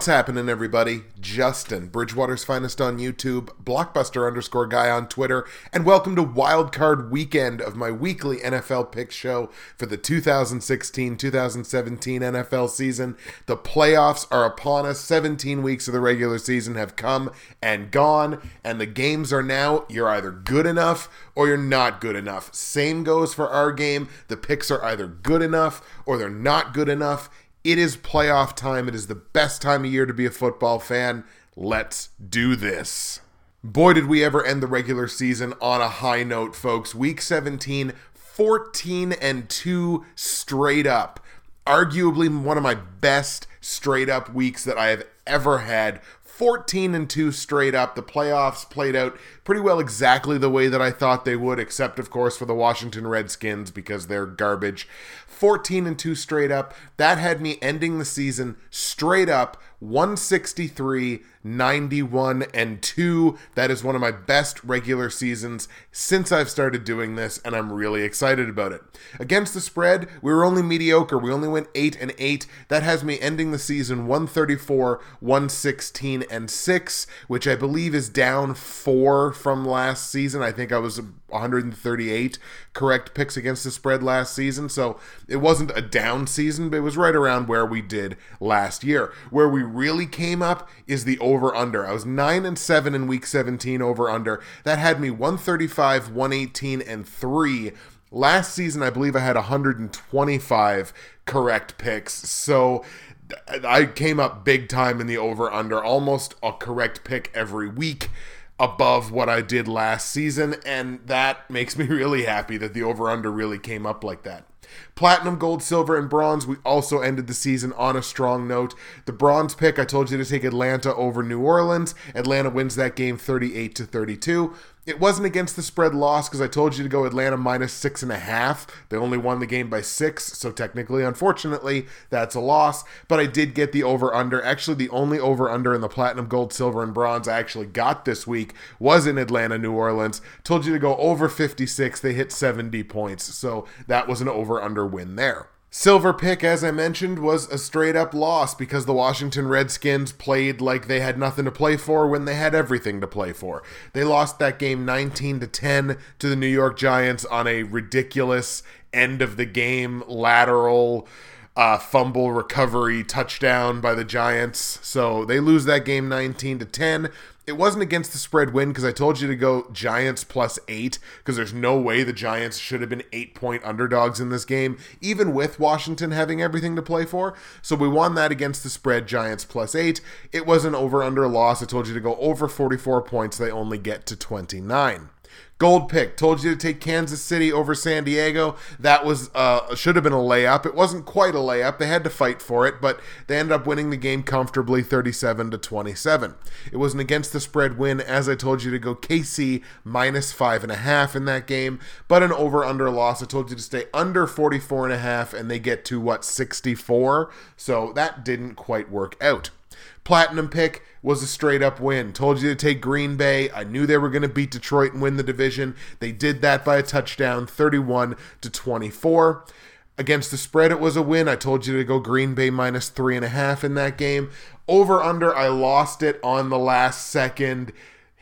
What's happening, everybody? Justin, Bridgewater's finest on YouTube, Blockbuster underscore guy on Twitter, and welcome to Wildcard Weekend of my weekly NFL pick show for the 2016 2017 NFL season. The playoffs are upon us. 17 weeks of the regular season have come and gone, and the games are now you're either good enough or you're not good enough. Same goes for our game. The picks are either good enough or they're not good enough it is playoff time. It is the best time of year to be a football fan. Let's do this. Boy, did we ever end the regular season on a high note, folks. Week 17, 14 and 2 straight up. Arguably one of my best straight up weeks that I have ever had. 14 and 2 straight up. The playoffs played out pretty well exactly the way that I thought they would, except, of course, for the Washington Redskins because they're garbage. 14 and 2 straight up. That had me ending the season straight up 163, 91, and 2. That is one of my best regular seasons since I've started doing this, and I'm really excited about it. Against the spread, we were only mediocre. We only went 8 and 8. That has me ending the season 134, 116, and 6, which I believe is down 4 from last season. I think I was 138 correct picks against the spread last season. So it wasn't a down season, but it was right around where we did last year. Where we really came up is the over under. I was 9 and 7 in week 17 over under. That had me 135, 118 and 3. Last season I believe I had 125 correct picks. So I came up big time in the over under, almost a correct pick every week above what I did last season, and that makes me really happy that the over under really came up like that. Platinum, gold, silver, and bronze. We also ended the season on a strong note. The bronze pick, I told you to take Atlanta over New Orleans. Atlanta wins that game 38 to 32. It wasn't against the spread loss because I told you to go Atlanta minus six and a half. They only won the game by six, so technically, unfortunately, that's a loss. But I did get the over under. Actually, the only over under in the platinum, gold, silver, and bronze I actually got this week was in Atlanta, New Orleans. Told you to go over 56. They hit 70 points, so that was an over under win there. Silver pick, as I mentioned, was a straight up loss because the Washington Redskins played like they had nothing to play for when they had everything to play for. They lost that game 19 to 10 to the New York Giants on a ridiculous end of the game lateral uh, fumble recovery touchdown by the Giants. So they lose that game 19 to 10. It wasn't against the spread win because I told you to go Giants plus eight because there's no way the Giants should have been eight point underdogs in this game, even with Washington having everything to play for. So we won that against the spread, Giants plus eight. It was an over under loss. I told you to go over 44 points. They only get to 29. Gold pick. Told you to take Kansas City over San Diego. That was uh, should have been a layup. It wasn't quite a layup. They had to fight for it, but they ended up winning the game comfortably, 37 to 27. It was an against the spread win, as I told you to go KC minus five and a half in that game, but an over under loss. I told you to stay under 44 and a half, and they get to what 64. So that didn't quite work out. Platinum pick was a straight up win. Told you to take Green Bay. I knew they were going to beat Detroit and win the division. They did that by a touchdown, 31 to 24. Against the spread, it was a win. I told you to go Green Bay minus three and a half in that game. Over under, I lost it on the last second.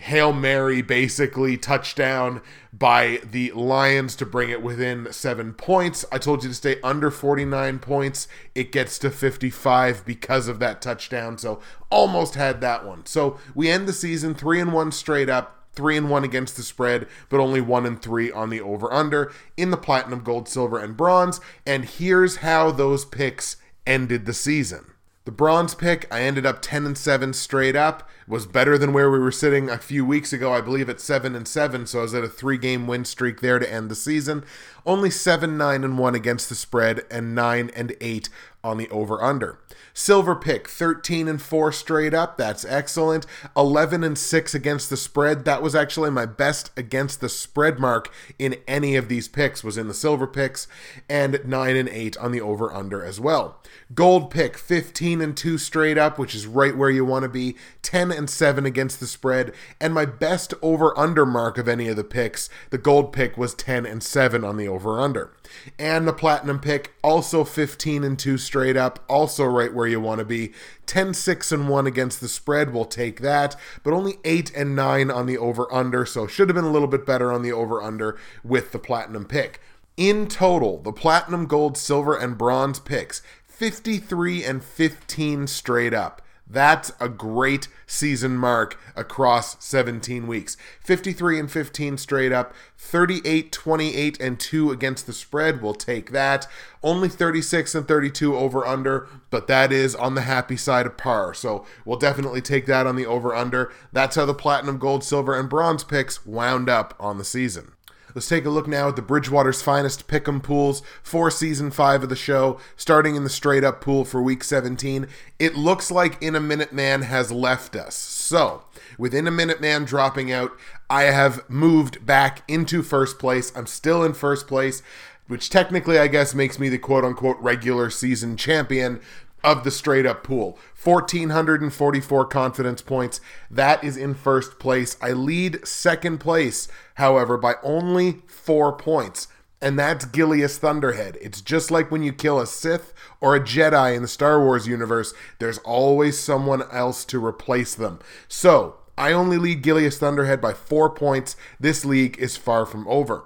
Hail Mary basically touchdown by the Lions to bring it within seven points. I told you to stay under 49 points. It gets to 55 because of that touchdown. So almost had that one. So we end the season three and one straight up. Three and one against the spread, but only one and three on the over under in the platinum, gold, silver, and bronze. And here's how those picks ended the season. The bronze pick, I ended up 10 and 7 straight up. Was better than where we were sitting a few weeks ago, I believe at 7 and 7, so I was at a 3-game win streak there to end the season. Only 7 9 and 1 against the spread and 9 and 8 on the over under. Silver pick 13 and 4 straight up. That's excellent. 11 and 6 against the spread. That was actually my best against the spread mark in any of these picks was in the silver picks and 9 and 8 on the over under as well. Gold pick 15 and 2 straight up, which is right where you want to be. 10 and 7 against the spread, and my best over under mark of any of the picks, the gold pick was 10 and 7 on the over under. And the platinum pick, also 15 and 2 straight up, also right where you want to be. 10 6 and 1 against the spread, we'll take that, but only 8 and 9 on the over under, so should have been a little bit better on the over under with the platinum pick. In total, the platinum, gold, silver, and bronze picks 53 and 15 straight up. That's a great season mark across 17 weeks. 53 and 15 straight up, 38, 28, and 2 against the spread. We'll take that. Only 36 and 32 over under, but that is on the happy side of par. So we'll definitely take that on the over under. That's how the platinum, gold, silver, and bronze picks wound up on the season. Let's take a look now at the Bridgewater's finest pick'em pools for season five of the show, starting in the straight up pool for week 17. It looks like In a Minute Man has left us. So, with In a Minute Man dropping out, I have moved back into first place. I'm still in first place, which technically, I guess, makes me the quote unquote regular season champion of the straight up pool. 1,444 confidence points. That is in first place. I lead second place, however, by only four points. And that's Gilius Thunderhead. It's just like when you kill a Sith or a Jedi in the Star Wars universe, there's always someone else to replace them. So, I only lead Gilius Thunderhead by four points. This league is far from over.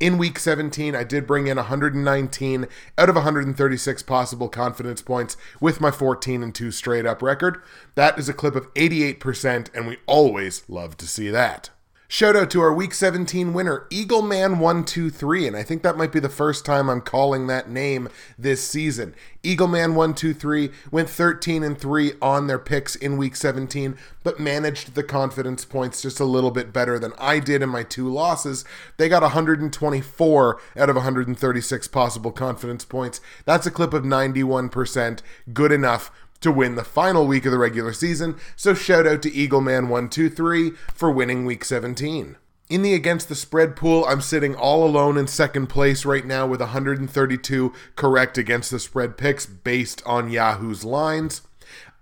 In week 17, I did bring in 119 out of 136 possible confidence points with my 14 and 2 straight up record. That is a clip of 88%, and we always love to see that. Shout out to our Week 17 winner, Eagle Eagleman123, and I think that might be the first time I'm calling that name this season. Eagle Eagleman123 went 13 and 3 on their picks in Week 17, but managed the confidence points just a little bit better than I did in my two losses. They got 124 out of 136 possible confidence points. That's a clip of 91%, good enough to win the final week of the regular season, so shout out to Eagleman123 for winning week 17. In the against the spread pool, I'm sitting all alone in second place right now with 132 correct against the spread picks based on Yahoo's lines.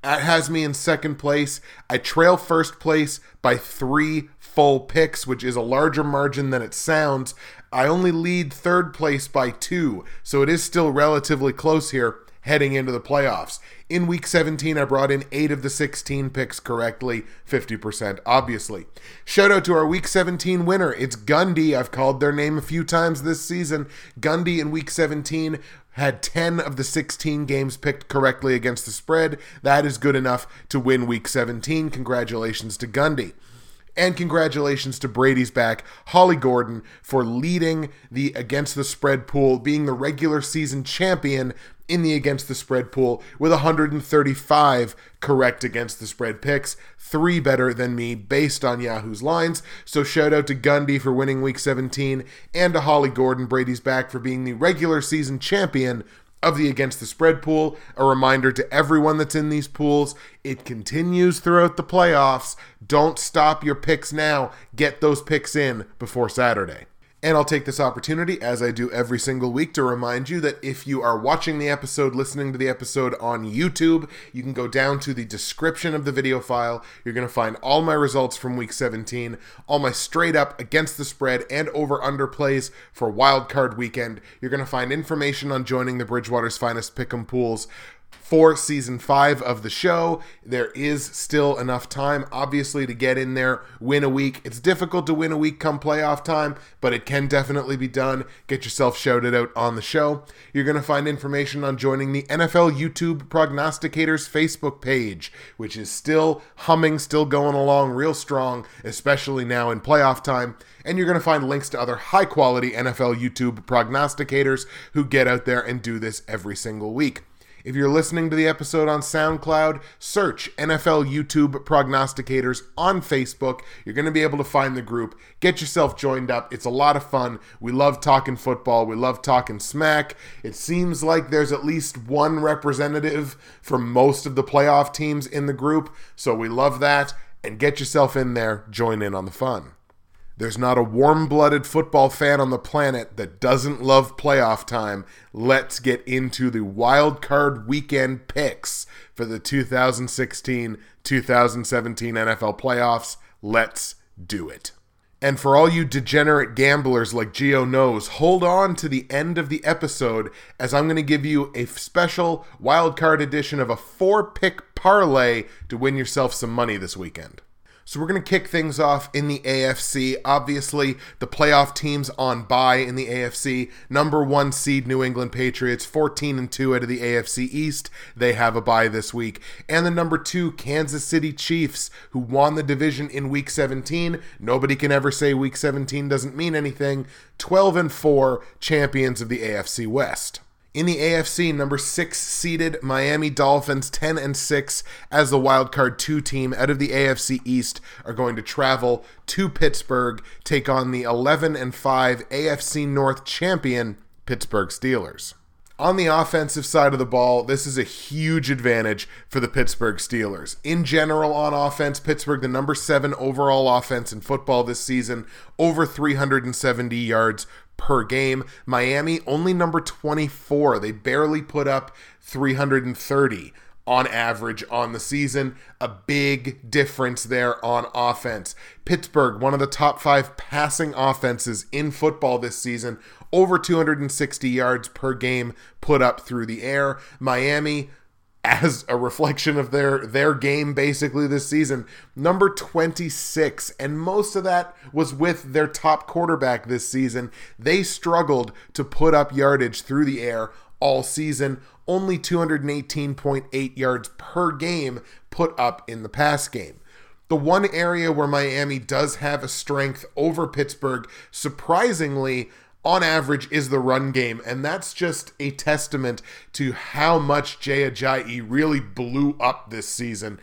That has me in second place. I trail first place by three full picks, which is a larger margin than it sounds. I only lead third place by two, so it is still relatively close here heading into the playoffs. In week 17, I brought in 8 of the 16 picks correctly, 50% obviously. Shout out to our week 17 winner. It's Gundy. I've called their name a few times this season. Gundy in week 17 had 10 of the 16 games picked correctly against the spread. That is good enough to win week 17. Congratulations to Gundy. And congratulations to Brady's back, Holly Gordon, for leading the against the spread pool, being the regular season champion in the against the spread pool with 135 correct against the spread picks, three better than me based on Yahoo's lines. So shout out to Gundy for winning week 17 and to Holly Gordon, Brady's back for being the regular season champion of the against the spread pool. A reminder to everyone that's in these pools, it continues throughout the playoffs. Don't stop your picks now. Get those picks in before Saturday. And I'll take this opportunity, as I do every single week, to remind you that if you are watching the episode, listening to the episode on YouTube, you can go down to the description of the video file. You're going to find all my results from week 17, all my straight up against the spread and over under plays for wildcard weekend. You're going to find information on joining the Bridgewater's Finest Pick'em pools for season five of the show. There is still enough time, obviously, to get in there, win a week. It's difficult to win a week come playoff time, but it can definitely be done. Get yourself shouted out on the show. You're going to find information on joining the NFL YouTube Prognosticators Facebook page, which is still humming, still going along real strong, especially now in playoff time. And you're going to find links to other high quality NFL YouTube prognosticators who get out there and do this every single week. If you're listening to the episode on SoundCloud, search NFL YouTube Prognosticators on Facebook. You're going to be able to find the group. Get yourself joined up. It's a lot of fun. We love talking football. We love talking smack. It seems like there's at least one representative from most of the playoff teams in the group. So we love that. And get yourself in there, join in on the fun. There's not a warm blooded football fan on the planet that doesn't love playoff time. Let's get into the wild card weekend picks for the 2016 2017 NFL playoffs. Let's do it. And for all you degenerate gamblers like Geo knows, hold on to the end of the episode as I'm going to give you a special wildcard edition of a four pick parlay to win yourself some money this weekend. So we're going to kick things off in the AFC. Obviously, the playoff teams on bye in the AFC. Number 1 seed New England Patriots, 14 and 2 out of the AFC East. They have a bye this week. And the number 2 Kansas City Chiefs who won the division in week 17. Nobody can ever say week 17 doesn't mean anything. 12 and 4 champions of the AFC West. In the AFC, number six seeded Miami Dolphins, 10 and 6 as the wild card two team out of the AFC East, are going to travel to Pittsburgh, take on the 11 and 5 AFC North champion Pittsburgh Steelers. On the offensive side of the ball, this is a huge advantage for the Pittsburgh Steelers. In general, on offense, Pittsburgh, the number seven overall offense in football this season, over 370 yards per game. Miami only number 24. They barely put up 330 on average on the season. A big difference there on offense. Pittsburgh, one of the top five passing offenses in football this season, over 260 yards per game put up through the air. Miami, as a reflection of their their game basically this season. Number 26 and most of that was with their top quarterback this season. They struggled to put up yardage through the air all season. Only 218.8 yards per game put up in the pass game. The one area where Miami does have a strength over Pittsburgh surprisingly on average is the run game, and that's just a testament to how much Jay Ajayi really blew up this season.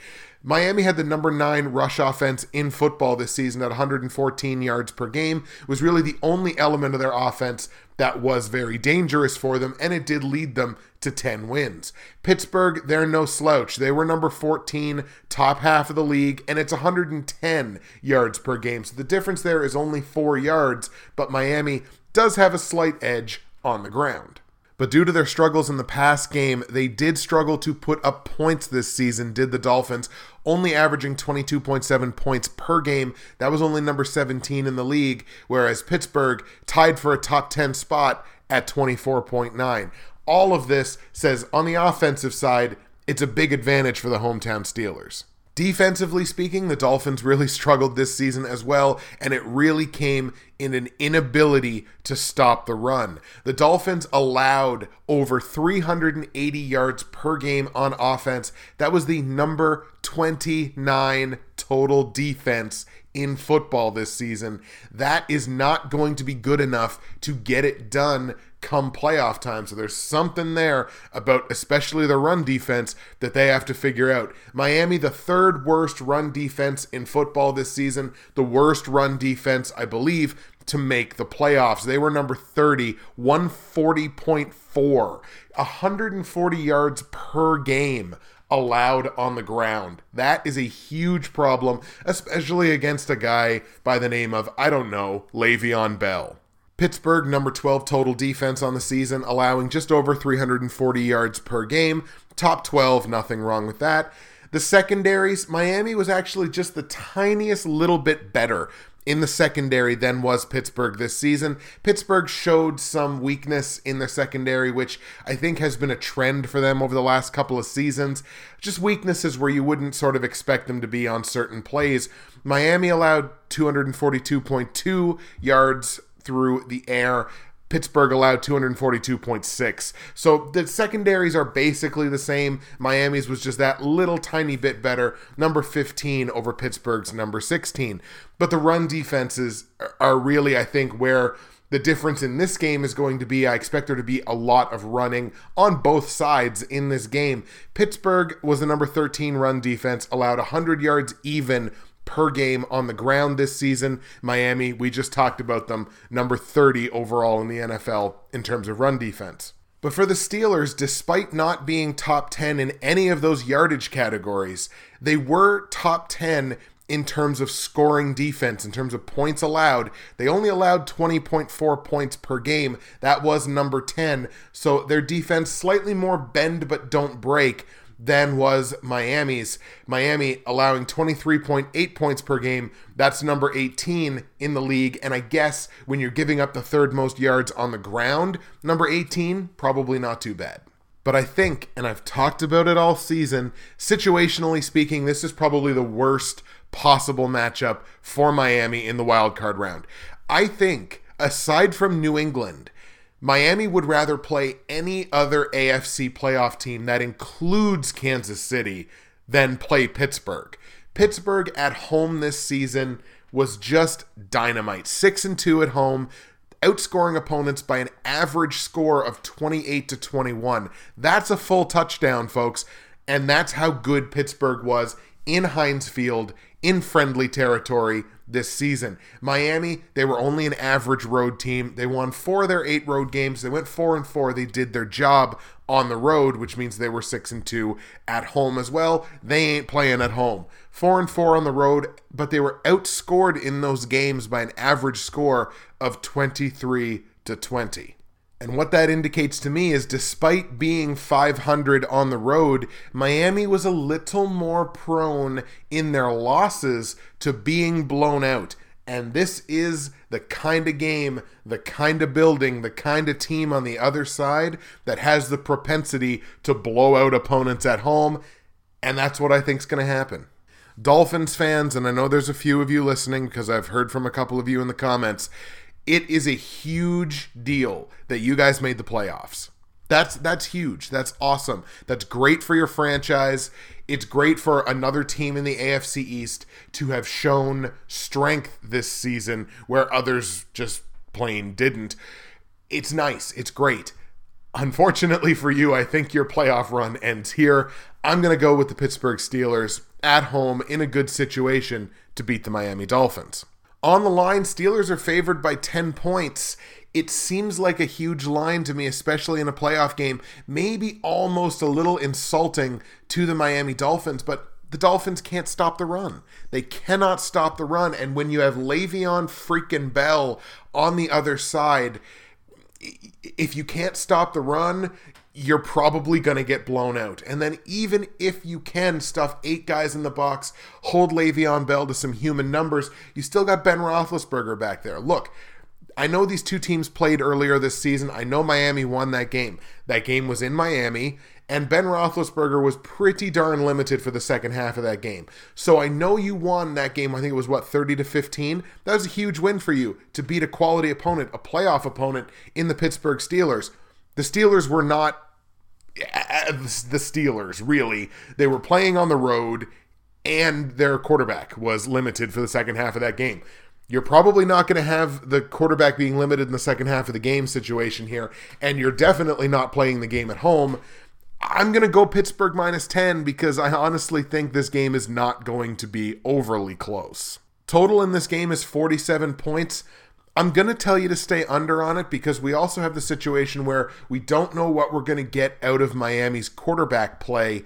Miami had the number nine rush offense in football this season at 114 yards per game. It was really the only element of their offense that was very dangerous for them, and it did lead them to 10 wins. Pittsburgh, they're no slouch. They were number 14, top half of the league, and it's 110 yards per game. So the difference there is only four yards, but Miami does have a slight edge on the ground. But due to their struggles in the past game, they did struggle to put up points this season, did the Dolphins, only averaging 22.7 points per game. That was only number 17 in the league, whereas Pittsburgh tied for a top 10 spot at 24.9. All of this says on the offensive side, it's a big advantage for the hometown Steelers. Defensively speaking, the Dolphins really struggled this season as well, and it really came in an inability to stop the run. The Dolphins allowed over 380 yards per game on offense. That was the number 29 total defense in football this season. That is not going to be good enough to get it done come playoff time. So there's something there about especially the run defense that they have to figure out. Miami, the third worst run defense in football this season, the worst run defense, I believe, to make the playoffs. They were number 30, 140.4, 140 yards per game allowed on the ground. That is a huge problem, especially against a guy by the name of, I don't know, Le'Veon Bell. Pittsburgh, number 12 total defense on the season, allowing just over 340 yards per game. Top 12, nothing wrong with that. The secondaries, Miami was actually just the tiniest little bit better in the secondary than was Pittsburgh this season. Pittsburgh showed some weakness in their secondary, which I think has been a trend for them over the last couple of seasons. Just weaknesses where you wouldn't sort of expect them to be on certain plays. Miami allowed 242.2 yards through the air. Pittsburgh allowed 242.6. So the secondaries are basically the same. Miami's was just that little tiny bit better, number 15 over Pittsburgh's number 16. But the run defenses are really, I think, where the difference in this game is going to be I expect there to be a lot of running on both sides in this game. Pittsburgh was the number 13 run defense, allowed 100 yards even per game on the ground this season. Miami, we just talked about them, number 30 overall in the NFL in terms of run defense. But for the Steelers, despite not being top 10 in any of those yardage categories, they were top 10 in terms of scoring defense, in terms of points allowed. They only allowed 20.4 points per game. That was number 10. So their defense slightly more bend but don't break than was Miami's. Miami allowing 23.8 points per game. That's number 18 in the league. And I guess when you're giving up the third most yards on the ground, number 18, probably not too bad. But I think, and I've talked about it all season, situationally speaking, this is probably the worst possible matchup for Miami in the wild card round. I think, aside from New England, Miami would rather play any other AFC playoff team that includes Kansas City than play Pittsburgh. Pittsburgh at home this season was just dynamite. 6 and 2 at home, outscoring opponents by an average score of 28 to 21. That's a full touchdown, folks, and that's how good Pittsburgh was in Heinz Field in friendly territory this season. Miami, they were only an average road team. They won four of their eight road games. They went four and four. They did their job on the road, which means they were six and two at home as well. They ain't playing at home. Four and four on the road, but they were outscored in those games by an average score of 23 to 20. And what that indicates to me is despite being 500 on the road, Miami was a little more prone in their losses to being blown out. And this is the kind of game, the kind of building, the kind of team on the other side that has the propensity to blow out opponents at home. And that's what I think is going to happen. Dolphins fans, and I know there's a few of you listening because I've heard from a couple of you in the comments it is a huge deal that you guys made the playoffs. That's that's huge. That's awesome. That's great for your franchise. It's great for another team in the AFC East to have shown strength this season where others just plain didn't. It's nice. It's great. Unfortunately for you, I think your playoff run ends here. I'm going to go with the Pittsburgh Steelers at home in a good situation to beat the Miami Dolphins. On the line, Steelers are favored by 10 points. It seems like a huge line to me, especially in a playoff game. Maybe almost a little insulting to the Miami Dolphins, but the Dolphins can't stop the run. They cannot stop the run. And when you have Le'Veon freaking Bell on the other side, if you can't stop the run, you're probably going to get blown out. And then even if you can stuff eight guys in the box, hold Le'Veon Bell to some human numbers, you still got Ben Roethlisberger back there. Look, I know these two teams played earlier this season. I know Miami won that game. That game was in Miami, and Ben Roethlisberger was pretty darn limited for the second half of that game. So I know you won that game. I think it was what 30 to 15. That was a huge win for you to beat a quality opponent, a playoff opponent in the Pittsburgh Steelers. The Steelers were not the Steelers, really. They were playing on the road, and their quarterback was limited for the second half of that game. You're probably not going to have the quarterback being limited in the second half of the game situation here, and you're definitely not playing the game at home. I'm going to go Pittsburgh minus 10 because I honestly think this game is not going to be overly close. Total in this game is 47 points. I'm going to tell you to stay under on it because we also have the situation where we don't know what we're going to get out of Miami's quarterback play.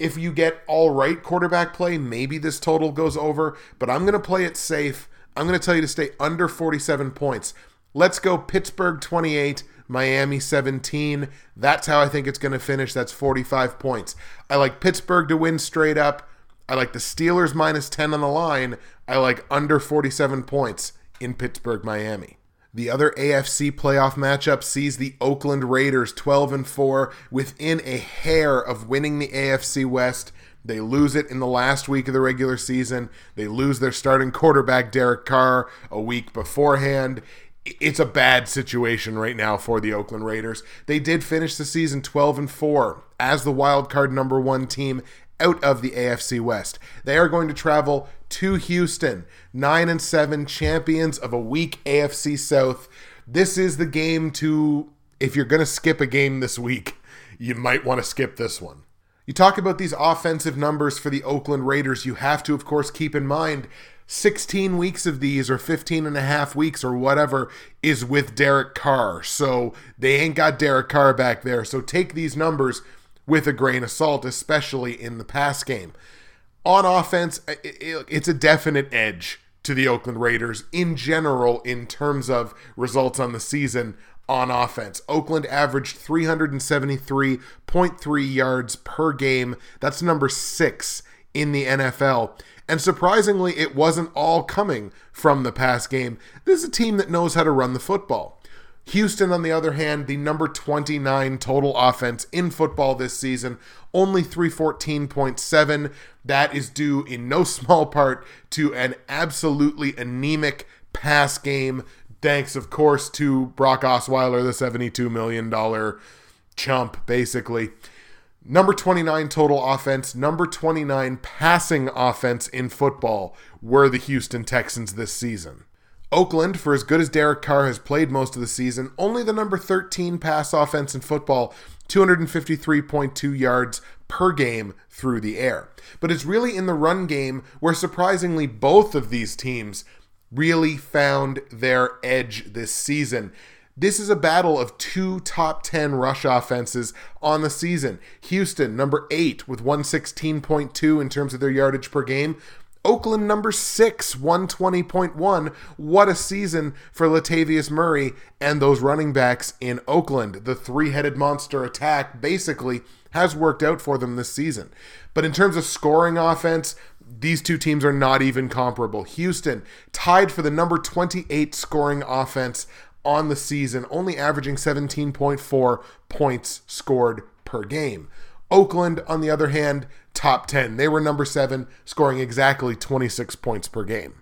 If you get all right quarterback play, maybe this total goes over, but I'm going to play it safe. I'm going to tell you to stay under 47 points. Let's go Pittsburgh 28, Miami 17. That's how I think it's going to finish. That's 45 points. I like Pittsburgh to win straight up. I like the Steelers minus 10 on the line. I like under 47 points in Pittsburgh, Miami. The other AFC playoff matchup sees the Oakland Raiders 12 and 4 within a hair of winning the AFC West. They lose it in the last week of the regular season. They lose their starting quarterback Derek Carr a week beforehand. It's a bad situation right now for the Oakland Raiders. They did finish the season 12 and 4 as the wild card number 1 team out of the AFC West. They are going to travel to Houston, 9 and 7 champions of a weak AFC South. This is the game to if you're going to skip a game this week, you might want to skip this one. You talk about these offensive numbers for the Oakland Raiders, you have to of course keep in mind 16 weeks of these or 15 and a half weeks or whatever is with Derek Carr. So they ain't got Derek Carr back there. So take these numbers with a grain of salt, especially in the pass game. On offense, it's a definite edge to the Oakland Raiders in general in terms of results on the season on offense. Oakland averaged 373.3 yards per game. That's number six in the NFL. And surprisingly, it wasn't all coming from the pass game. This is a team that knows how to run the football. Houston, on the other hand, the number 29 total offense in football this season, only 314.7. That is due in no small part to an absolutely anemic pass game, thanks, of course, to Brock Osweiler, the $72 million chump, basically. Number 29 total offense, number 29 passing offense in football were the Houston Texans this season. Oakland, for as good as Derek Carr has played most of the season, only the number 13 pass offense in football, 253.2 yards per game through the air. But it's really in the run game where surprisingly both of these teams really found their edge this season. This is a battle of two top 10 rush offenses on the season. Houston, number 8, with 116.2 in terms of their yardage per game. Oakland number six, 120.1. What a season for Latavius Murray and those running backs in Oakland. The three headed monster attack basically has worked out for them this season. But in terms of scoring offense, these two teams are not even comparable. Houston tied for the number 28 scoring offense on the season, only averaging 17.4 points scored per game. Oakland, on the other hand, top 10. They were number seven, scoring exactly 26 points per game.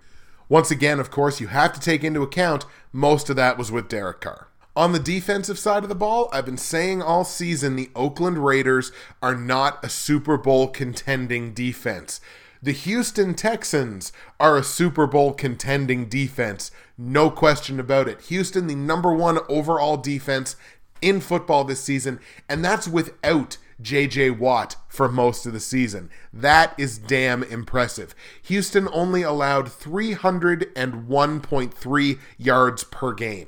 Once again, of course, you have to take into account most of that was with Derek Carr. On the defensive side of the ball, I've been saying all season the Oakland Raiders are not a Super Bowl contending defense. The Houston Texans are a Super Bowl contending defense. No question about it. Houston, the number one overall defense in football this season, and that's without JJ Watt for most of the season. That is damn impressive. Houston only allowed 301.3 yards per game.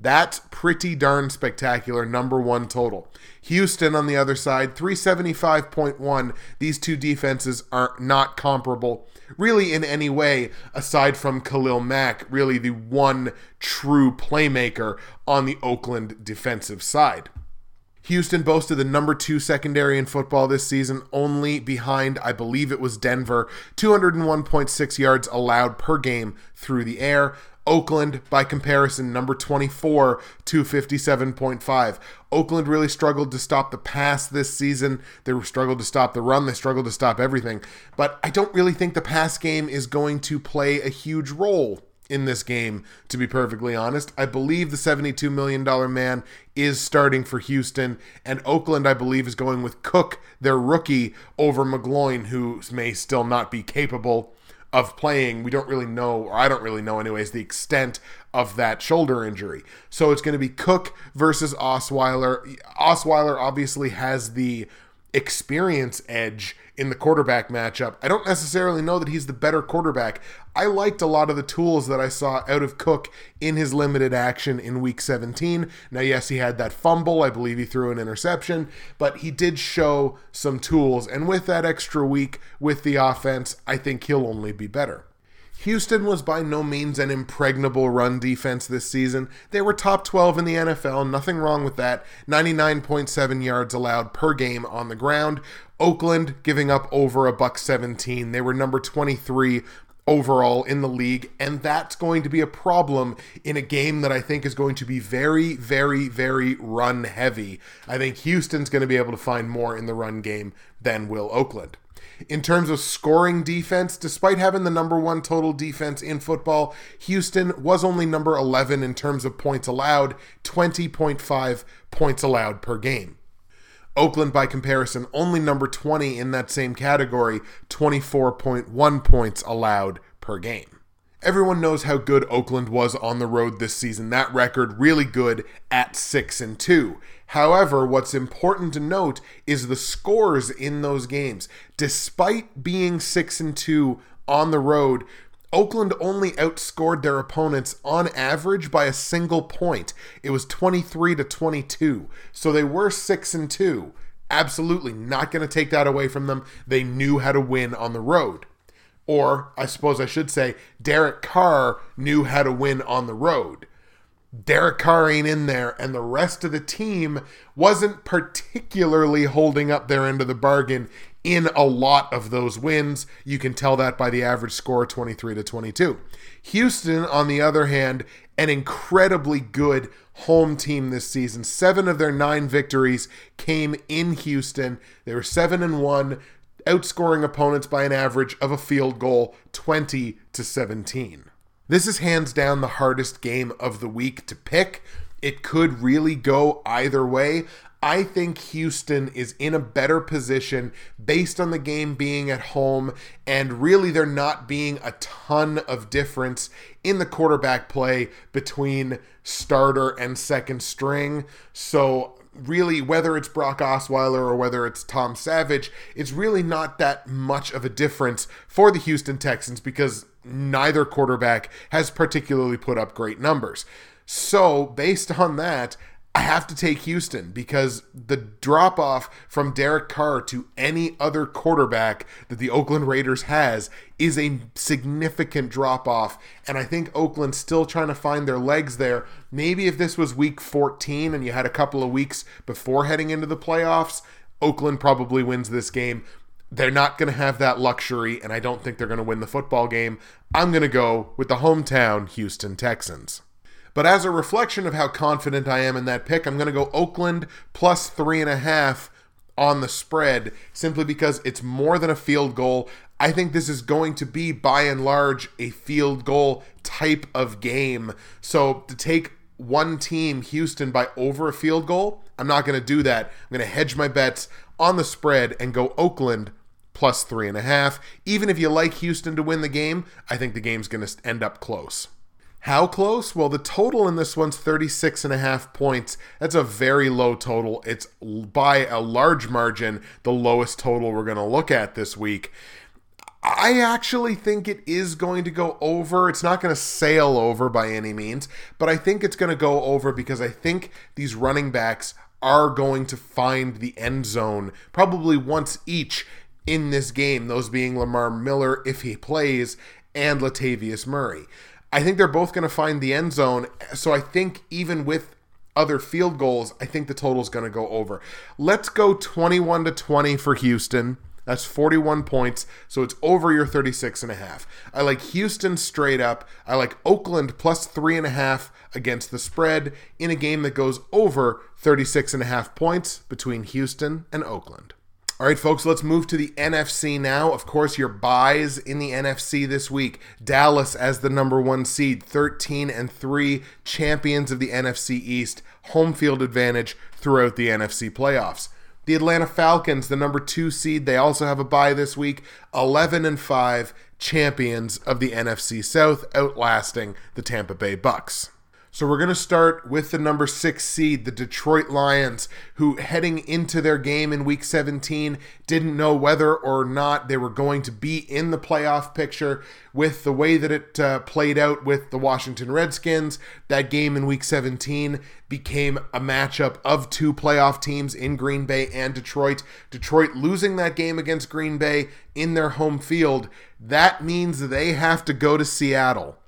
That's pretty darn spectacular, number one total. Houston, on the other side, 375.1. These two defenses are not comparable, really, in any way, aside from Khalil Mack, really the one true playmaker on the Oakland defensive side. Houston boasted the number two secondary in football this season, only behind, I believe it was Denver, 201.6 yards allowed per game through the air. Oakland, by comparison, number 24, 257.5. Oakland really struggled to stop the pass this season. They struggled to stop the run. They struggled to stop everything. But I don't really think the pass game is going to play a huge role in this game, to be perfectly honest. I believe the $72 million man is starting for Houston, and Oakland, I believe, is going with Cook, their rookie, over McGloin, who may still not be capable of playing. We don't really know, or I don't really know, anyways, the extent of that shoulder injury. So it's going to be Cook versus Osweiler. Osweiler obviously has the experience edge in the quarterback matchup. I don't necessarily know that he's the better quarterback. I liked a lot of the tools that I saw out of Cook in his limited action in week 17. Now, yes, he had that fumble. I believe he threw an interception, but he did show some tools. And with that extra week with the offense, I think he'll only be better. Houston was by no means an impregnable run defense this season. They were top 12 in the NFL, nothing wrong with that. 99.7 yards allowed per game on the ground. Oakland giving up over a buck 17. They were number 23 overall in the league, and that's going to be a problem in a game that I think is going to be very, very, very run heavy. I think Houston's going to be able to find more in the run game than will Oakland. In terms of scoring defense, despite having the number one total defense in football, Houston was only number 11 in terms of points allowed, 20.5 points allowed per game. Oakland, by comparison, only number 20 in that same category, 24.1 points allowed per game. Everyone knows how good Oakland was on the road this season. That record really good at 6 and 2. However, what's important to note is the scores in those games. Despite being 6 and 2 on the road, Oakland only outscored their opponents on average by a single point. It was 23 to 22. So they were 6 and 2 Absolutely not going to take that away from them. They knew how to win on the road. Or, I suppose I should say, Derek Carr knew how to win on the road. Derek Carr ain't in there, and the rest of the team wasn't particularly holding up their end of the bargain in a lot of those wins. You can tell that by the average score 23 to 22. Houston, on the other hand, an incredibly good home team this season. Seven of their nine victories came in Houston. They were seven and one, outscoring opponents by an average of a field goal 20 to 17. This is hands down the hardest game of the week to pick. It could really go either way. I think Houston is in a better position based on the game being at home, and really there not being a ton of difference in the quarterback play between starter and second string. So, really, whether it's Brock Osweiler or whether it's Tom Savage, it's really not that much of a difference for the Houston Texans because neither quarterback has particularly put up great numbers. So, based on that, I have to take Houston because the drop off from Derek Carr to any other quarterback that the Oakland Raiders has is a significant drop off. And I think Oakland's still trying to find their legs there. Maybe if this was week 14 and you had a couple of weeks before heading into the playoffs, Oakland probably wins this game. They're not going to have that luxury, and I don't think they're going to win the football game. I'm going to go with the hometown Houston Texans. But as a reflection of how confident I am in that pick, I'm going to go Oakland plus three and a half on the spread simply because it's more than a field goal. I think this is going to be, by and large, a field goal type of game. So to take one team, Houston, by over a field goal, I'm not going to do that. I'm going to hedge my bets on the spread and go Oakland plus three and a half. Even if you like Houston to win the game, I think the game's going to end up close. How close? Well, the total in this one's 36 and a half points. That's a very low total. It's by a large margin the lowest total we're going to look at this week. I actually think it is going to go over. It's not going to sail over by any means, but I think it's going to go over because I think these running backs are going to find the end zone probably once each in this game, those being Lamar Miller if he plays and Latavius Murray. I think they're both going to find the end zone. So I think even with other field goals, I think the total is going to go over. Let's go 21 to 20 for Houston. That's 41 points, so it's over your 36 and a half. I like Houston straight up. I like Oakland plus three and a half against the spread in a game that goes over 36 and a half points between Houston and Oakland. All right, folks, let's move to the NFC now. Of course, your byes in the NFC this week. Dallas as the number one seed, 13 and 3, champions of the NFC East, home field advantage throughout the NFC playoffs. The Atlanta Falcons, the number two seed, they also have a bye this week, 11 and 5, champions of the NFC South, outlasting the Tampa Bay Bucks. So we're going to start with the number six seed, the Detroit Lions, who heading into their game in week 17 didn't know whether or not they were going to be in the playoff picture. With the way that it uh, played out with the Washington Redskins, that game in week 17 became a matchup of two playoff teams in Green Bay and Detroit. Detroit losing that game against Green Bay in their home field. That means they have to go to Seattle.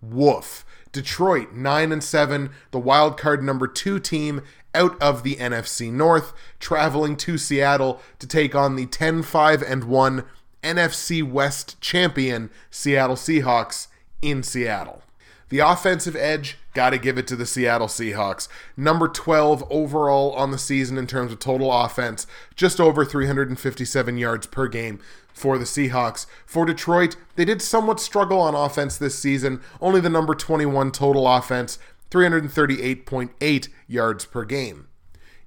Woof. Detroit 9 and 7, the wild card number 2 team out of the NFC North, traveling to Seattle to take on the 10-5 and 1 NFC West champion Seattle Seahawks in Seattle. The offensive edge, got to give it to the Seattle Seahawks. Number 12 overall on the season in terms of total offense, just over 357 yards per game for the Seahawks. For Detroit, they did somewhat struggle on offense this season, only the number 21 total offense, 338.8 yards per game.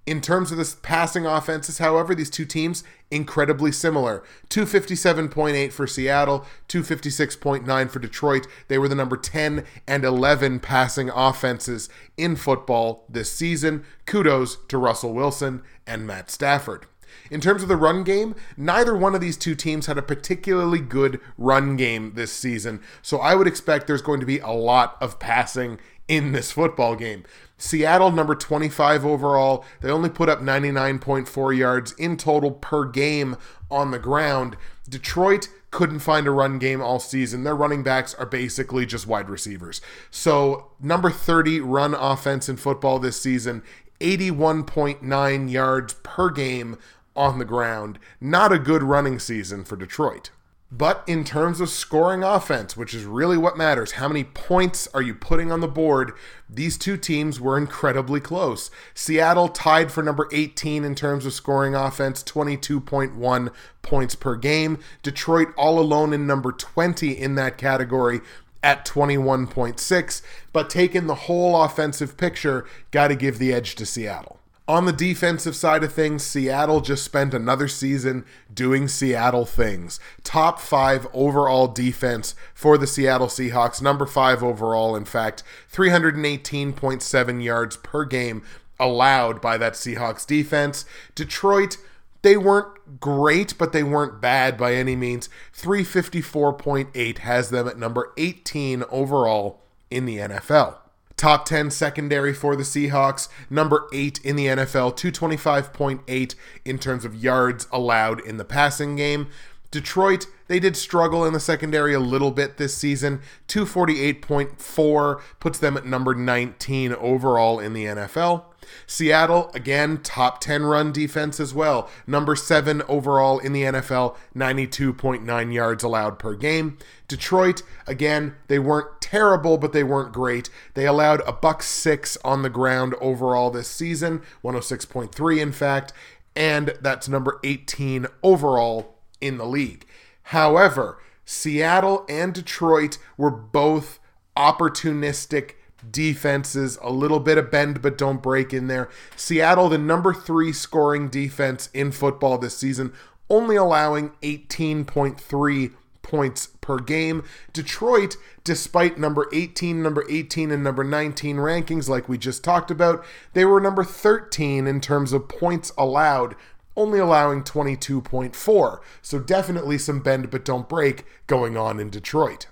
In terms of the passing offenses, however, these two teams incredibly similar. 257.8 for Seattle, 256.9 for Detroit. They were the number 10 and 11 passing offenses in football this season. Kudos to Russell Wilson and Matt Stafford. In terms of the run game, neither one of these two teams had a particularly good run game this season. So I would expect there's going to be a lot of passing in this football game. Seattle, number 25 overall, they only put up 99.4 yards in total per game on the ground. Detroit couldn't find a run game all season. Their running backs are basically just wide receivers. So, number 30 run offense in football this season, 81.9 yards per game on the ground. Not a good running season for Detroit. But in terms of scoring offense, which is really what matters, how many points are you putting on the board? These two teams were incredibly close. Seattle tied for number 18 in terms of scoring offense, 22.1 points per game. Detroit all alone in number 20 in that category at 21.6. But taking the whole offensive picture, got to give the edge to Seattle. On the defensive side of things, Seattle just spent another season doing Seattle things. Top five overall defense for the Seattle Seahawks, number five overall, in fact, 318.7 yards per game allowed by that Seahawks defense. Detroit, they weren't great, but they weren't bad by any means. 354.8 has them at number 18 overall in the NFL. Top 10 secondary for the Seahawks, number 8 in the NFL, 225.8 in terms of yards allowed in the passing game. Detroit, they did struggle in the secondary a little bit this season. 248.4 puts them at number 19 overall in the NFL. Seattle, again, top 10 run defense as well. Number 7 overall in the NFL, 92.9 yards allowed per game. Detroit, again, they weren't terrible, but they weren't great. They allowed a buck 6 on the ground overall this season, 106.3 in fact, and that's number 18 overall in the league. However, Seattle and Detroit were both opportunistic defenses, a little bit of bend but don't break in there. Seattle, the number three scoring defense in football this season, only allowing 18.3 points per game. Detroit, despite number 18, number 18, and number 19 rankings, like we just talked about, they were number 13 in terms of points allowed, only allowing 22.4. So definitely some bend but don't break going on in Detroit.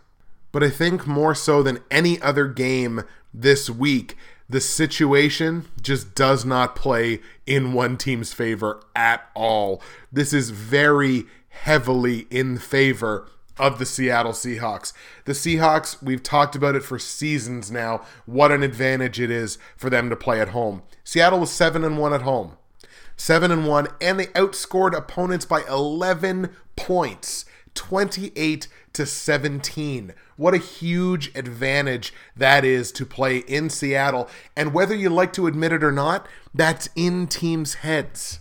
But I think more so than any other game this week, the situation just does not play in one team's favor at all. This is very heavily in favor of the Seattle Seahawks. The Seahawks, we've talked about it for seasons now, what an advantage it is for them to play at home. Seattle was 7 and 1 at home. 7 and 1 and they outscored opponents by 11 points. 28 to 17. What a huge advantage that is to play in Seattle. And whether you like to admit it or not, that's in teams' heads.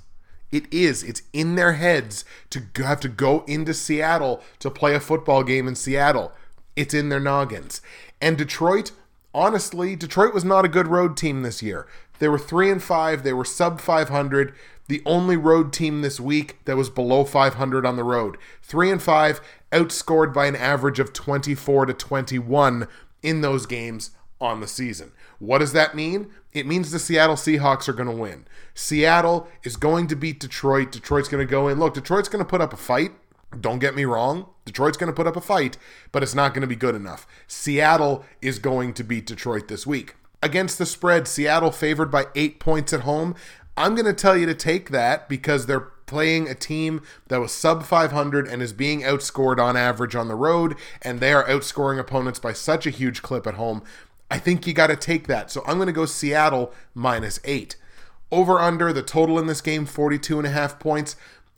It is. It's in their heads to have to go into Seattle to play a football game in Seattle. It's in their noggins. And Detroit, honestly, Detroit was not a good road team this year. They were 3 and 5, they were sub 500 the only road team this week that was below 500 on the road. 3 and 5 outscored by an average of 24 to 21 in those games on the season. What does that mean? It means the Seattle Seahawks are going to win. Seattle is going to beat Detroit. Detroit's going to go in. Look, Detroit's going to put up a fight. Don't get me wrong. Detroit's going to put up a fight, but it's not going to be good enough. Seattle is going to beat Detroit this week. Against the spread, Seattle favored by eight points at home. I'm going to tell you to take that because they're playing a team that was sub 500 and is being outscored on average on the road, and they are outscoring opponents by such a huge clip at home. I think you got to take that. So I'm going to go Seattle minus eight. Over under the total in this game, 42 and a half points.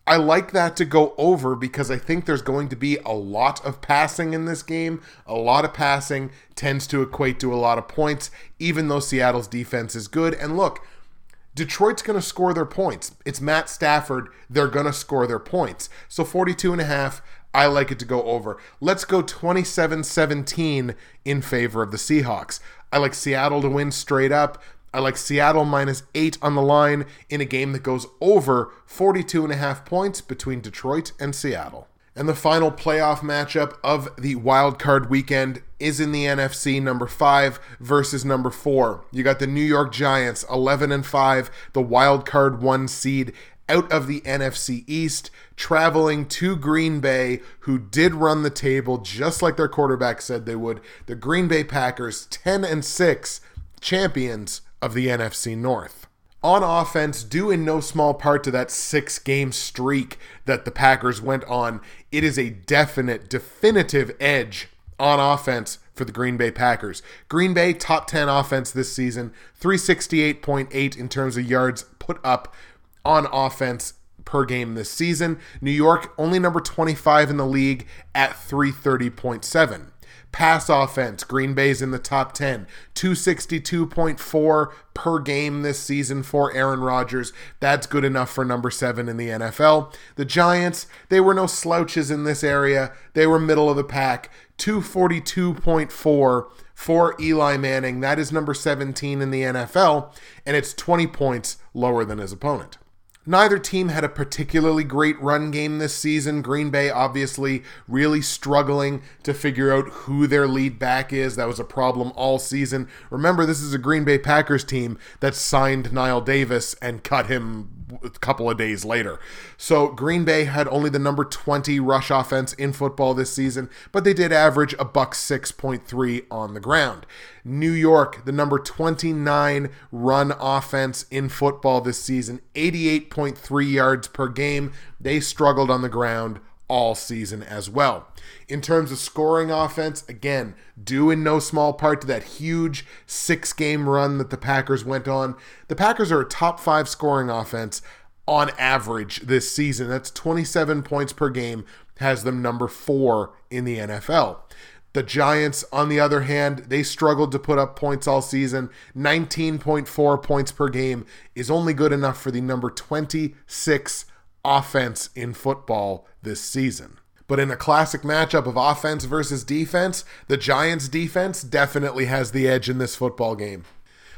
I like that to go over because I think there's going to be a lot of passing in this game. A lot of passing tends to equate to a lot of points, even though Seattle's defense is good. And look, Detroit's going to score their points. It's Matt Stafford. They're going to score their points. So 42 and a half, I like it to go over. Let's go 27-17 in favor of the Seahawks. I like Seattle to win straight up. I like Seattle minus 8 on the line in a game that goes over 42 and a half points between Detroit and Seattle. And the final playoff matchup of the wild card weekend is in the NFC number 5 versus number 4. You got the New York Giants 11 and 5, the wild card 1 seed out of the NFC East, traveling to Green Bay, who did run the table just like their quarterback said they would. The Green Bay Packers, 10 and 6, champions of the NFC North. On offense, due in no small part to that six game streak that the Packers went on, it is a definite, definitive edge on offense for the Green Bay Packers. Green Bay, top 10 offense this season, 368.8 in terms of yards put up on offense per game this season. New York, only number 25 in the league at 330.7. Pass offense, Green Bay's in the top 10, 262.4 per game this season for Aaron Rodgers. That's good enough for number seven in the NFL. The Giants, they were no slouches in this area. They were middle of the pack, 242.4 for Eli Manning. That is number 17 in the NFL, and it's 20 points lower than his opponent. Neither team had a particularly great run game this season. Green Bay obviously really struggling to figure out who their lead back is. That was a problem all season. Remember, this is a Green Bay Packers team that signed Knile Davis and cut him a couple of days later. So Green Bay had only the number 20 rush offense in football this season, but they did average a buck 6.3 on the ground. New York, the number 29 run offense in football this season, 88.3 yards per game. They struggled on the ground all season as well. In terms of scoring offense, again, due in no small part to that huge six game run that the Packers went on. The Packers are a top five scoring offense on average this season. That's 27 points per game, has them number four in the NFL. The Giants, on the other hand, they struggled to put up points all season. 19.4 points per game is only good enough for the number 26 offense in football this season. But in a classic matchup of offense versus defense, the Giants' defense definitely has the edge in this football game.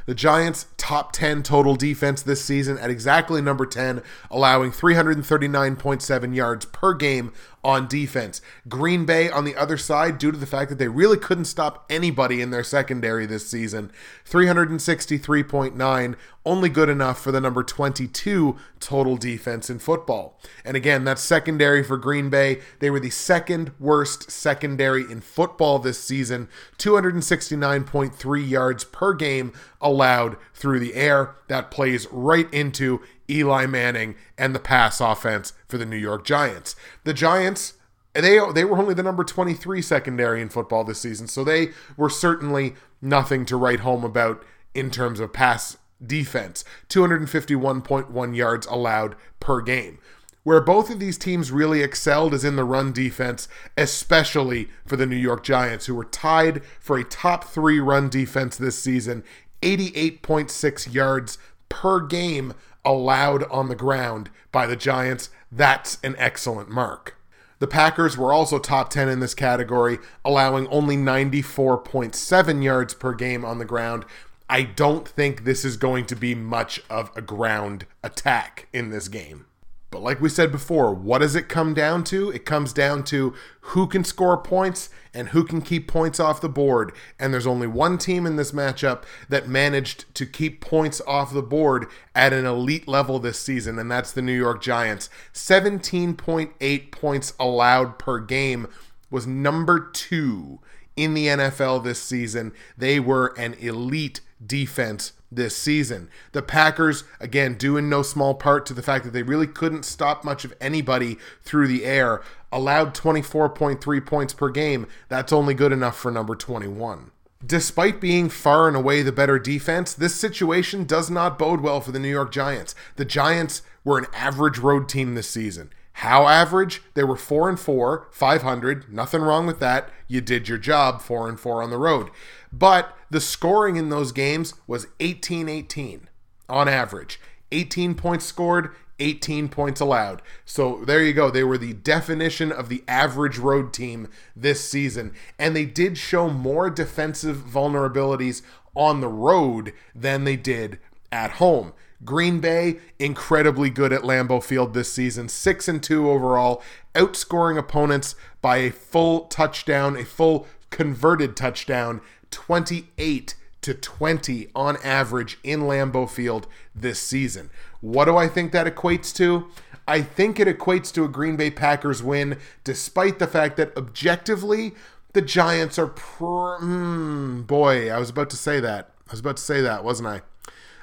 The Giants' top 10 total defense this season at exactly number 10, allowing 339.7 yards per game on defense. Green Bay on the other side, due to the fact that they really couldn't stop anybody in their secondary this season, 363.9, only good enough for the number 22 total defense in football. And again, that's secondary for Green Bay. They were the second worst secondary in football this season, 269.3 yards per game allowed through the air. That plays right into Eli Manning and the pass offense for the New York Giants. The Giants they they were only the number 23 secondary in football this season, so they were certainly nothing to write home about in terms of pass defense. 251.1 yards allowed per game. Where both of these teams really excelled is in the run defense, especially for the New York Giants, who were tied for a top three run defense this season 88.6 yards per game allowed on the ground by the Giants. That's an excellent mark. The Packers were also top 10 in this category, allowing only 94.7 yards per game on the ground. I don't think this is going to be much of a ground attack in this game. But like we said before, what does it come down to? It comes down to who can score points and who can keep points off the board. And there's only one team in this matchup that managed to keep points off the board at an elite level this season, and that's the New York Giants. 17.8 points allowed per game was number two in the NFL this season. They were an elite defense this season. The Packers, again, due in no small part to the fact that they really couldn't stop much of anybody through the air, allowed 24.3 points per game. That's only good enough for number 21. Despite being far and away the better defense, this situation does not bode well for the New York Giants. The Giants were an average road team this season. How average? They were 4 and 4, 500, nothing wrong with that. You did your job 4 and 4 on the road. But the scoring in those games was 18 18 on average. 18 points scored, 18 points allowed. So there you go. They were the definition of the average road team this season. And they did show more defensive vulnerabilities on the road than they did at home. Green Bay incredibly good at Lambeau Field this season, 6 and 2 overall, outscoring opponents by a full touchdown, a full converted touchdown 28 to to 20 on average in Lambeau Field this season. What do I think that equates to? I think it equates to a Green Bay Packers win, despite the fact that objectively, the Giants are. Pr- mm, boy, I was about to say that. I was about to say that, wasn't I?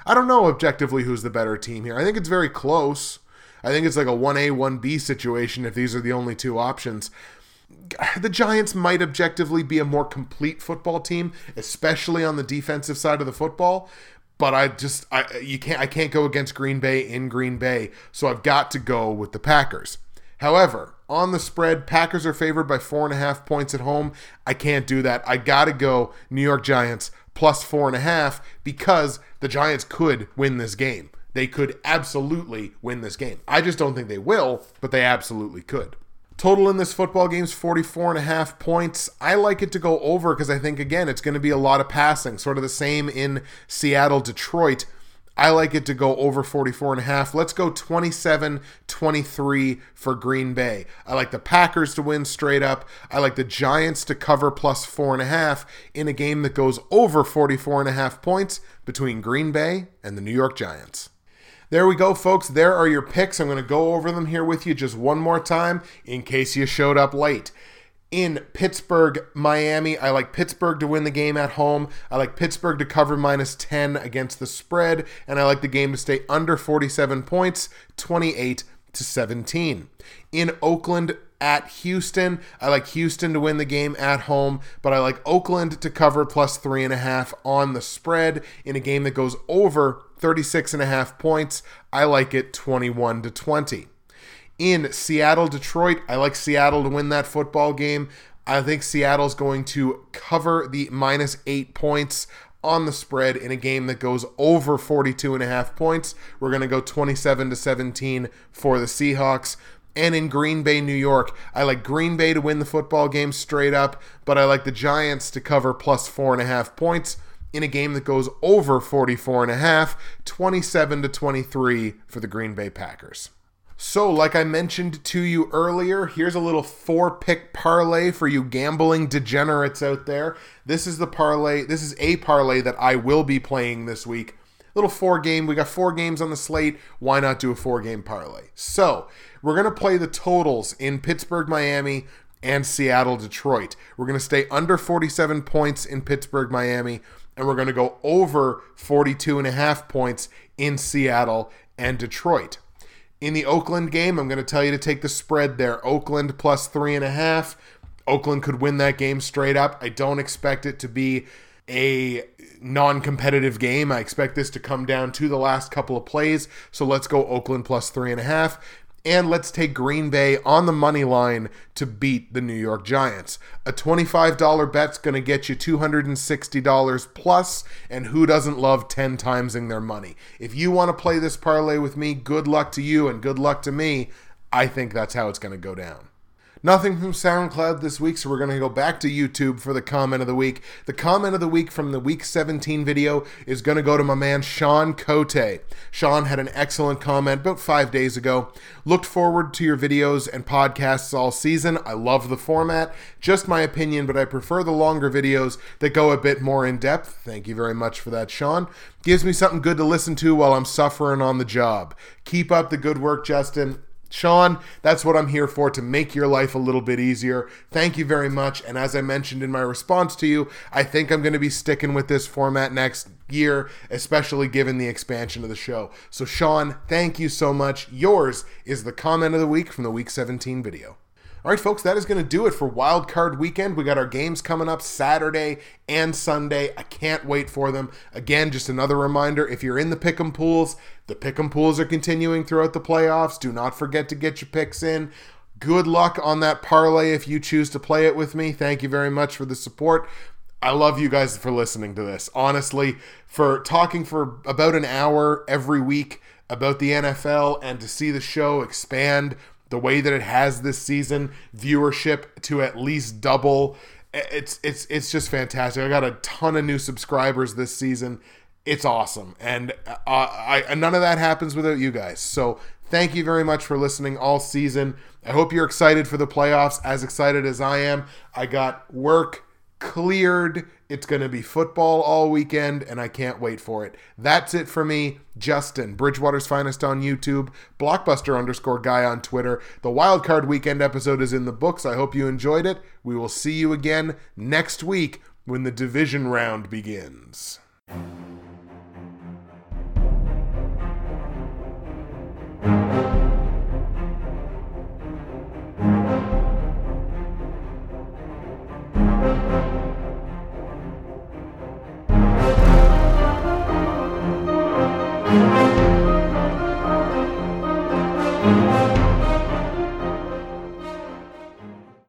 I don't know objectively who's the better team here. I think it's very close. I think it's like a 1A, 1B situation if these are the only two options. The Giants might objectively be a more complete football team, especially on the defensive side of the football. But I just I you can't I can't go against Green Bay in Green Bay, so I've got to go with the Packers. However, on the spread, Packers are favored by four and a half points at home. I can't do that. I gotta go New York Giants plus four and a half because the Giants could win this game. They could absolutely win this game. I just don't think they will, but they absolutely could. Total in this football game is 44 and a half points. I like it to go over because I think, again, it's going to be a lot of passing, sort of the same in Seattle, Detroit. I like it to go over 44 and a half. Let's go 27 23 for Green Bay. I like the Packers to win straight up. I like the Giants to cover plus four and a half in a game that goes over 44 and a half points between Green Bay and the New York Giants. There we go, folks. There are your picks. I'm going to go over them here with you just one more time in case you showed up late. In Pittsburgh, Miami, I like Pittsburgh to win the game at home. I like Pittsburgh to cover minus 10 against the spread. And I like the game to stay under 47 points, 28 to 17. In Oakland, at Houston. I like Houston to win the game at home, but I like Oakland to cover plus three and a half on the spread in a game that goes over 36 and a half points. I like it 21 to 20. In Seattle, Detroit, I like Seattle to win that football game. I think Seattle's going to cover the minus eight points on the spread in a game that goes over 42 and a half points. We're going to go 27 to 17 for the Seahawks. And in Green Bay, New York, I like Green Bay to win the football game straight up, but I like the Giants to cover plus four and a half points in a game that goes over 44 and a half, 27 to 23 for the Green Bay Packers. So, like I mentioned to you earlier, here's a little four pick parlay for you gambling degenerates out there. This is the parlay, this is a parlay that I will be playing this week. Little four game, we got four games on the slate. Why not do a four game parlay? So, we're going to play the totals in Pittsburgh, Miami, and Seattle, Detroit. We're going to stay under 47 points in Pittsburgh, Miami, and we're going to go over 42 and a half points in Seattle and Detroit. In the Oakland game, I'm going to tell you to take the spread there. Oakland plus three and a half. Oakland could win that game straight up. I don't expect it to be a non competitive game. I expect this to come down to the last couple of plays. So let's go Oakland plus three and a half and let's take Green Bay on the money line to beat the New York Giants. A $25 bet's going to get you $260 plus, and who doesn't love 10 timesing their money? If you want to play this parlay with me, good luck to you and good luck to me. I think that's how it's going to go down. Nothing from SoundCloud this week, so we're going to go back to YouTube for the comment of the week. The comment of the week from the week 17 video is going to go to my man Sean Cote. Sean had an excellent comment about five days ago. Looked forward to your videos and podcasts all season. I love the format. Just my opinion, but I prefer the longer videos that go a bit more in depth. Thank you very much for that, Sean. Gives me something good to listen to while I'm suffering on the job. Keep up the good work, Justin. Sean, that's what I'm here for to make your life a little bit easier. Thank you very much. And as I mentioned in my response to you, I think I'm going to be sticking with this format next year, especially given the expansion of the show. So, Sean, thank you so much. Yours is the comment of the week from the week 17 video. All right, folks, that is going to do it for Wild Card Weekend. We got our games coming up Saturday and Sunday. I can't wait for them. Again, just another reminder if you're in the pick'em pools, the pick'em pools are continuing throughout the playoffs. Do not forget to get your picks in. Good luck on that parlay if you choose to play it with me. Thank you very much for the support. I love you guys for listening to this. Honestly, for talking for about an hour every week about the NFL and to see the show expand the way that it has this season, viewership to at least double. It's it's it's just fantastic. I got a ton of new subscribers this season. It's awesome, and uh, I none of that happens without you guys. So thank you very much for listening all season. I hope you're excited for the playoffs, as excited as I am. I got work cleared. It's going to be football all weekend, and I can't wait for it. That's it for me, Justin. Bridgewater's Finest on YouTube, Blockbuster underscore guy on Twitter. The Wildcard Weekend episode is in the books. I hope you enjoyed it. We will see you again next week when the division round begins.